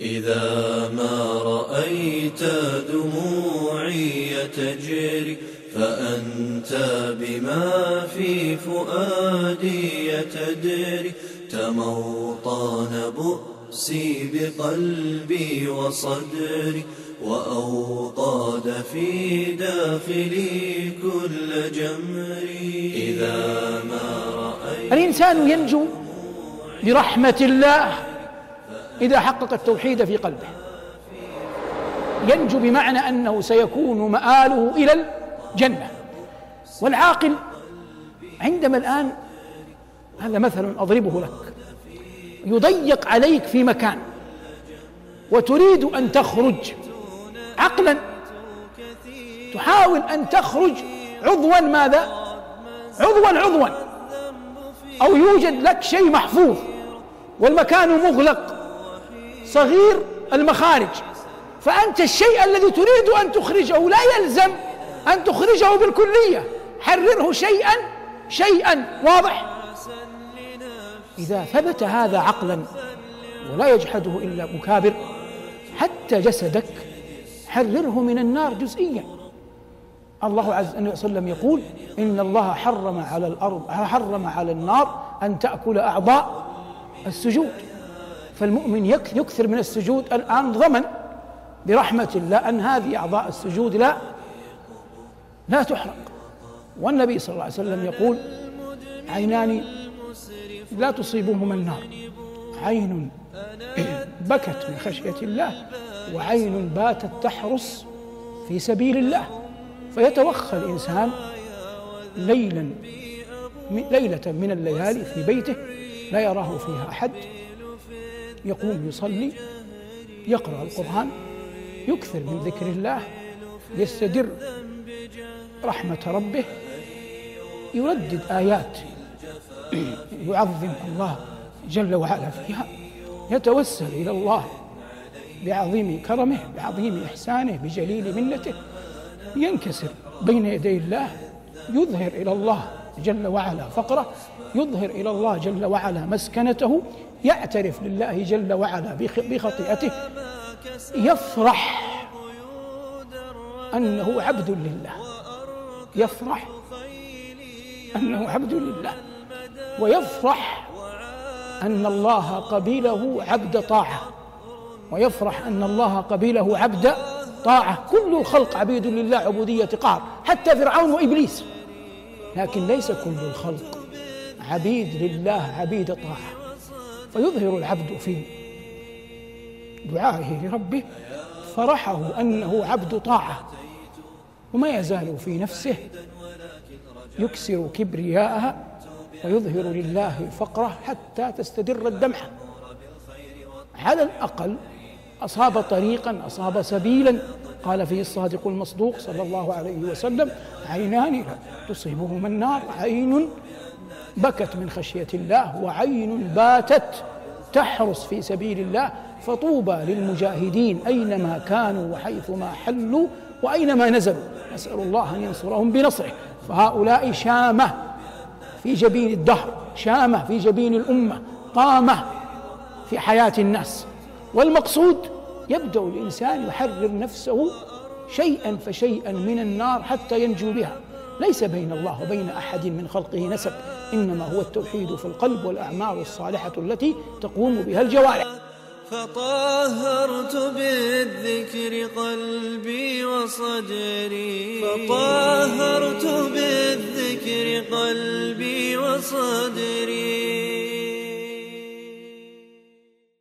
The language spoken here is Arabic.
إذا ما رأيت دموعي تجري فأنت بما في فؤادي تدري تموطان بؤسي بقلبي وصدري وأوقاد في داخلي كل جمري. إذا ما رأيت الإنسان ينجو برحمة الله. إذا حقق التوحيد في قلبه. ينجو بمعنى أنه سيكون مآله إلى الجنة. والعاقل عندما الآن هذا مثل أضربه لك يضيق عليك في مكان وتريد أن تخرج عقلا تحاول أن تخرج عضوا ماذا؟ عضوا عضوا أو يوجد لك شيء محفوظ والمكان مغلق صغير المخارج. فأنت الشيء الذي تريد أن تخرجه لا يلزم أن تخرجه بالكلية. حرره شيئا شيئا واضح؟ إذا ثبت هذا عقلا ولا يجحده إلا مكابر حتى جسدك حرره من النار جزئيا. الله عز وجل يقول إن الله حرم على الأرض حرم على النار أن تأكل أعضاء السجود. فالمؤمن يكثر من السجود الآن ضمن برحمة الله أن هذه أعضاء السجود لا لا تحرق. والنبي صلى الله عليه وسلم يقول عينان لا تصيبهما النار. عين بكت من خشية الله وعين باتت تحرس في سبيل الله. فيتوخى الإنسان ليلا ليلة من الليالي في بيته لا يراه فيها أحد. يقوم يصلي يقرأ القرآن يكثر من ذكر الله يستدر رحمة ربه يردد آيات يعظم الله جل وعلا فيها يتوسل إلى الله بعظيم كرمه بعظيم إحسانه بجليل منته ينكسر بين يدي الله يظهر إلى الله جل وعلا فقره يظهر إلى الله جل وعلا مسكنته يعترف لله جل وعلا بخطيئته يفرح أنه عبد لله. يفرح أنه عبد لله. ويفرح أن الله قبيله عبد طاعة. ويفرح أن الله قبيله عبد طاعة. كل الخلق عبيد لله عبودية قهر. حتى فرعون وإبليس. لكن ليس كل الخلق عبيد لله عبيد طاعة. فيظهر العبد في دعائه لربه فرحه أنه عبد طاعة وما يزال في نفسه يكسر كبرياءها ويظهر لله فقره حتى تستدر الدمعة على الأقل أصاب طريقا أصاب سبيلا قال فيه الصادق المصدوق صلى الله عليه وسلم عينان لا تصيبهما النار عين بكت من خشية الله وعين باتت تحرس في سبيل الله فطوبى للمجاهدين أينما كانوا وحيثما حلوا وأينما نزلوا. نسأل الله أن ينصرهم بنصره. فهؤلاء شامة في جبين الدهر شامة في جبين الأمة قامة في حياة الناس. والمقصود يبدأ الإنسان يحرر نفسه شيئا فشيئا من النار حتى ينجو بها. ليس بين الله وبين أحد من خلقه نسب. إنما هو التوحيد في القلب والأعمال الصالحة التي تقوم بها الجوارح. فطهرت بالذكر قلبي وصدري. فطهرت بالذكر قلبي وصدري.